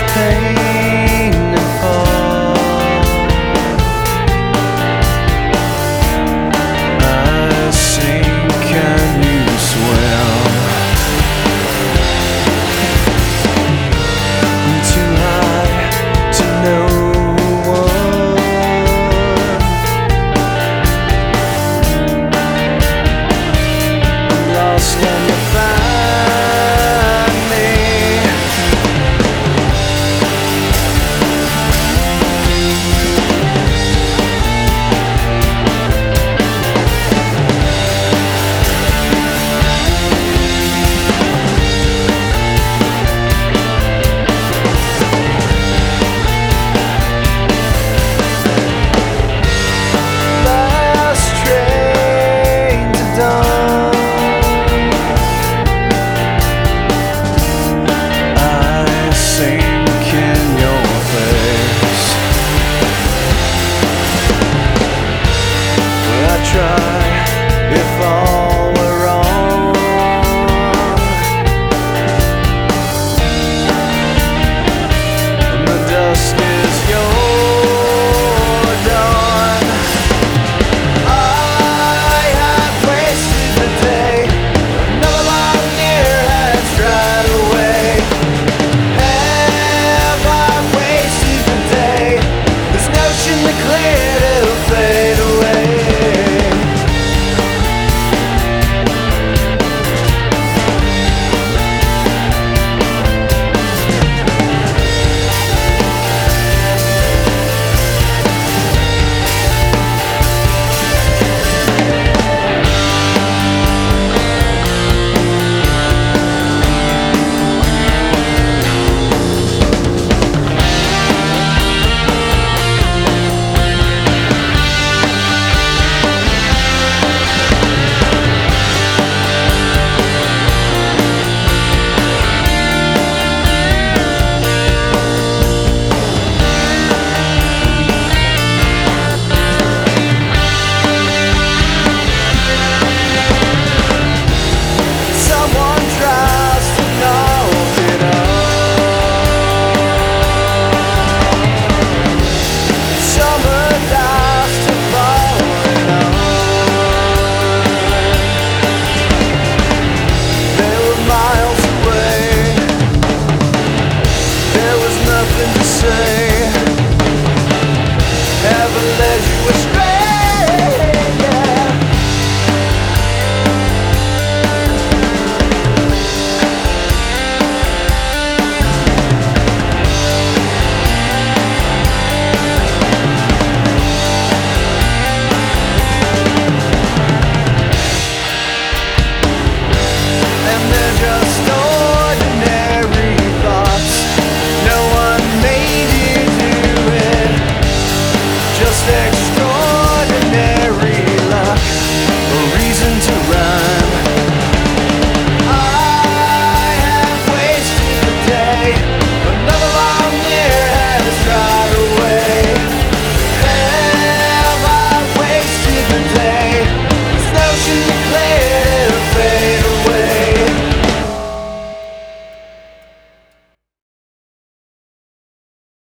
much pain. try. If I